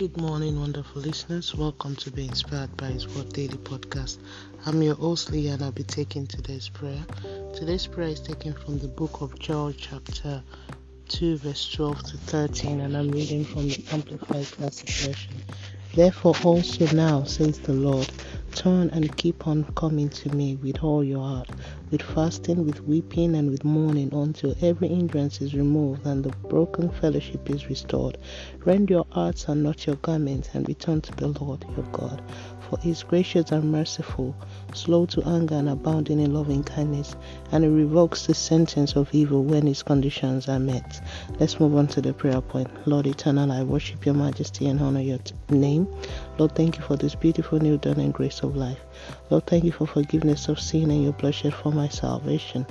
Good morning, wonderful listeners. Welcome to Be Inspired by His Word Daily Podcast. I'm your host, Lee, and I'll be taking today's prayer. Today's prayer is taken from the book of Joel, chapter 2, verse 12 to 13, and I'm reading from the Amplified Classic Version. Therefore, also now, says the Lord, turn and keep on coming to me with all your heart, with fasting, with weeping, and with mourning, until every hindrance is removed and the broken fellowship is restored. Rend your hearts and not your garments, and return to the Lord your God. For he is gracious and merciful, slow to anger and abounding in loving kindness, and he revokes the sentence of evil when his conditions are met. Let's move on to the prayer point. Lord eternal, I worship your majesty and honor your t- name. Lord, thank you for this beautiful new dawn and grace of life. Lord, thank you for forgiveness of sin and your bloodshed for my salvation.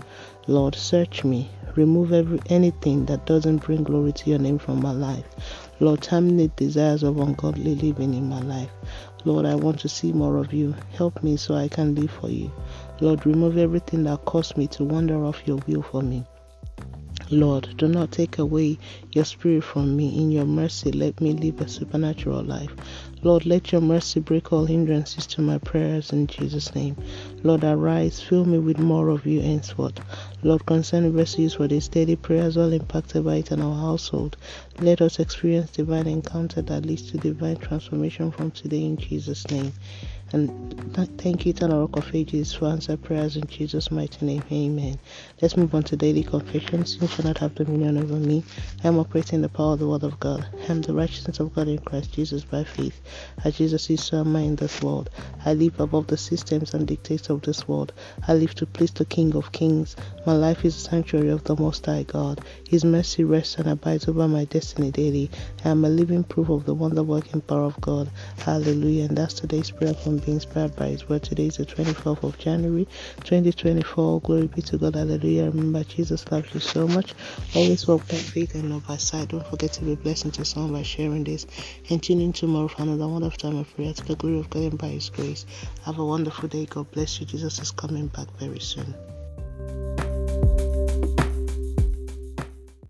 Lord, search me. Remove every anything that doesn't bring glory to your name from my life. Lord, terminate desires of ungodly living in my life. Lord, I want to see more of you. Help me so I can live for you. Lord, remove everything that caused me to wander off your will for me. Lord, do not take away your spirit from me. In your mercy, let me live a supernatural life. Lord, let your mercy break all hindrances to my prayers in Jesus' name. Lord, arise, fill me with more of you henceforth. Lord, concerning verses for the steady prayers all impacted by it in our household, let us experience divine encounter that leads to divine transformation from today in Jesus' name. And thank you, Eternal Rock of Ages, for answer prayers in Jesus' mighty name. Amen. Let's move on to daily confession. Sin shall not have dominion over me. I am operating in the power of the Word of God. I am the righteousness of God in Christ Jesus by faith. As Jesus is, so am I in this world. I live above the systems and dictates of this world. I live to please the King of Kings. My life is a sanctuary of the Most High God. His mercy rests and abides over my destiny daily. I am a living proof of the wonder working power of God. Hallelujah. And that's today's prayer from being inspired by Word. Today is the 24th of January 2024. Glory be to God. Hallelujah. Remember, Jesus loves you so much. Always walk by faith and not by sight. Don't forget to be blessed to someone by sharing this. And tune in tomorrow for another wonderful time of prayer to the glory of God and by His grace. Have a wonderful day. God bless you. Jesus is coming back very soon.